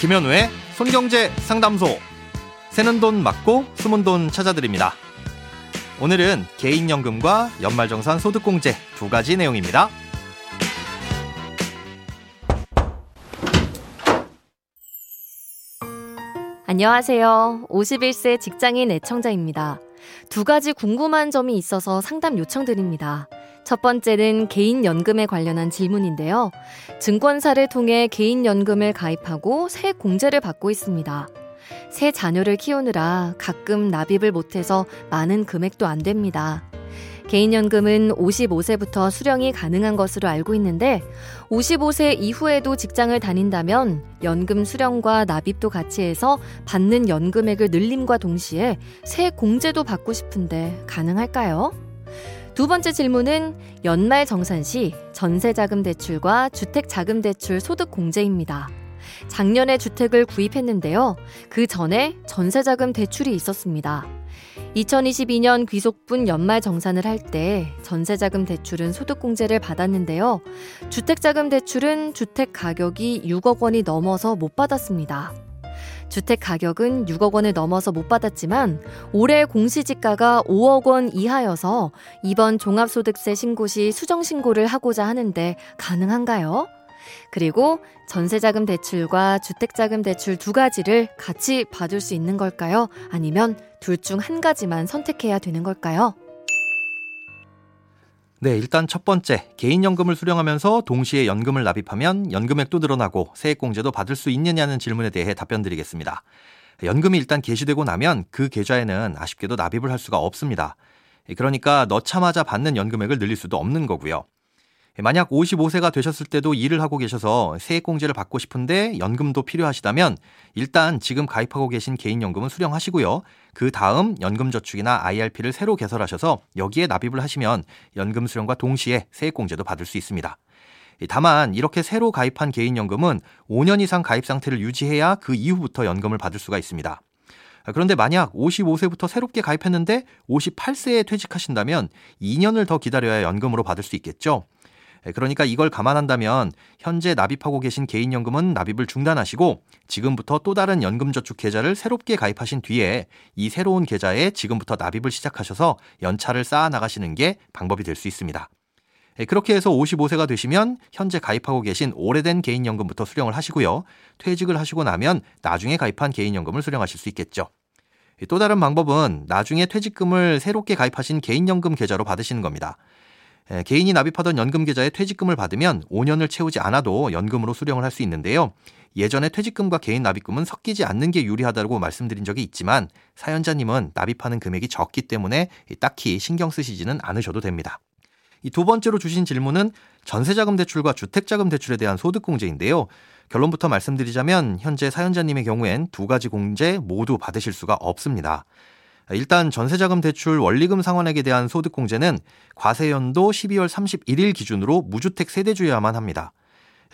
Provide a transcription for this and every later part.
김현우의 손경제 상담소. 새는 돈 맞고 숨은 돈 찾아드립니다. 오늘은 개인연금과 연말정산 소득공제 두 가지 내용입니다. 안녕하세요. 51세 직장인 애청자입니다. 두 가지 궁금한 점이 있어서 상담 요청드립니다. 첫 번째는 개인연금에 관련한 질문인데요. 증권사를 통해 개인연금을 가입하고 새 공제를 받고 있습니다. 새 자녀를 키우느라 가끔 납입을 못해서 많은 금액도 안 됩니다. 개인연금은 55세부터 수령이 가능한 것으로 알고 있는데 55세 이후에도 직장을 다닌다면 연금 수령과 납입도 같이 해서 받는 연금액을 늘림과 동시에 새 공제도 받고 싶은데 가능할까요? 두 번째 질문은 연말 정산 시 전세자금 대출과 주택자금 대출 소득 공제입니다. 작년에 주택을 구입했는데요. 그 전에 전세자금 대출이 있었습니다. 2022년 귀속분 연말 정산을 할 때 전세자금 대출은 소득공제를 받았는데요. 주택자금 대출은 주택 가격이 6억 원이 넘어서 못 받았습니다. 주택 가격은 6억 원을 넘어서 못 받았지만 올해 공시지가가 5억 원 이하여서 이번 종합소득세 신고 시 수정 신고를 하고자 하는데 가능한가요? 그리고 전세자금 대출과 주택자금 대출 두 가지를 같이 받을 수 있는 걸까요? 아니면 둘 중 한 가지만 선택해야 되는 걸까요? 네, 일단 첫 번째, 개인연금을 수령하면서 동시에 연금을 납입하면 연금액도 늘어나고 세액공제도 받을 수 있느냐는 질문에 대해 답변 드리겠습니다. 연금이 일단 개시되고 나면 그 계좌에는 아쉽게도 납입을 할 수가 없습니다. 그러니까 넣자마자 받는 연금액을 늘릴 수도 없는 거고요. 만약 55세가 되셨을 때도 일을 하고 계셔서 세액공제를 받고 싶은데 연금도 필요하시다면 일단 지금 가입하고 계신 개인연금은 수령하시고요. 그 다음 연금저축이나 IRP를 새로 개설하셔서 여기에 납입을 하시면 연금 수령과 동시에 세액공제도 받을 수 있습니다. 다만 이렇게 새로 가입한 개인연금은 5년 이상 가입 상태를 유지해야 그 이후부터 연금을 받을 수가 있습니다. 그런데 만약 55세부터 새롭게 가입했는데 58세에 퇴직하신다면 2년을 더 기다려야 연금으로 받을 수 있겠죠. 예, 그러니까 이걸 감안한다면 현재 납입하고 계신 개인연금은 납입을 중단하시고 지금부터 또 다른 연금저축 계좌를 새롭게 가입하신 뒤에 이 새로운 계좌에 지금부터 납입을 시작하셔서 연차를 쌓아 나가시는 게 방법이 될 수 있습니다. 예, 그렇게 해서 55세가 되시면 현재 가입하고 계신 오래된 개인연금부터 수령을 하시고요. 퇴직을 하시고 나면 나중에 가입한 개인연금을 수령하실 수 있겠죠. 예, 또 다른 방법은 나중에 퇴직금을 새롭게 가입하신 개인연금 계좌로 받으시는 겁니다. 예, 개인이 납입하던 연금 계좌에 퇴직금을 받으면 5년을 채우지 않아도 연금으로 수령을 할 수 있는데요. 예전에 퇴직금과 개인 납입금은 섞이지 않는 게 유리하다고 말씀드린 적이 있지만 사연자님은 납입하는 금액이 적기 때문에 딱히 신경 쓰시지는 않으셔도 됩니다. 이 두 번째로 주신 질문은 전세자금 대출과 주택자금 대출에 대한 소득공제인데요. 결론부터 말씀드리자면 현재 사연자님의 경우엔 두 가지 공제 모두 받으실 수가 없습니다. 일단 전세자금 대출 원리금 상환액에 대한 소득공제는 과세연도 12월 31일 기준으로 무주택 세대주여야만 합니다.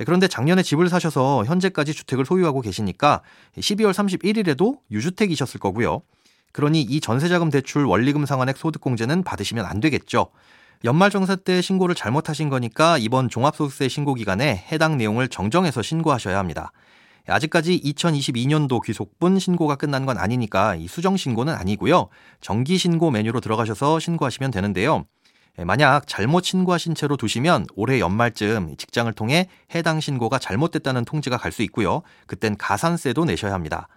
그런데 작년에 집을 사셔서 현재까지 주택을 소유하고 계시니까 12월 31일에도 유주택이셨을 거고요. 그러니 이 전세자금 대출 원리금 상환액 소득공제는 받으시면 안 되겠죠. 연말정산 때 신고를 잘못하신 거니까 이번 종합소득세 신고 기간에 해당 내용을 정정해서 신고하셔야 합니다. 아직까지 2022년도 귀속분 신고가 끝난 건 아니니까 이 수정 신고는 아니고요. 정기 신고 메뉴로 들어가셔서 신고하시면 되는데요. 예, 만약 잘못 신고하신 채로 두시면 올해 연말쯤 직장을 통해 해당 신고가 잘못됐다는 통지가 갈 수 있고요. 그땐 가산세도 내셔야 합니다.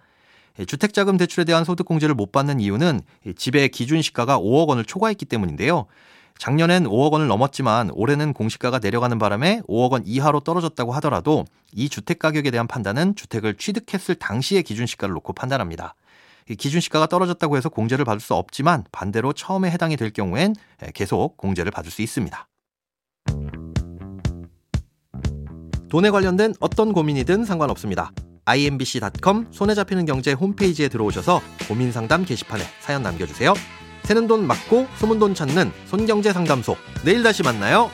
예, 주택자금 대출에 대한 소득공제를 못 받는 이유는 집의 기준 시가가 5억 원을 초과했기 때문인데요. 작년엔 5억 원을 넘었지만 올해는 공시가가 내려가는 바람에 5억 원 이하로 떨어졌다고 하더라도 이 주택 가격에 대한 판단은 주택을 취득했을 당시의 기준 시가를 놓고 판단합니다. 기준 시가가 떨어졌다고 해서 공제를 받을 수 없지만 반대로 처음에 해당이 될 경우엔 계속 공제를 받을 수 있습니다. 돈에 관련된 어떤 고민이든 상관없습니다. imbc.com 손에 잡히는 경제 홈페이지에 들어오셔서 고민 상담 게시판에 사연 남겨주세요. 새는 돈 맞고 소문 돈 찾는 손경제 상담소. 내일 다시 만나요.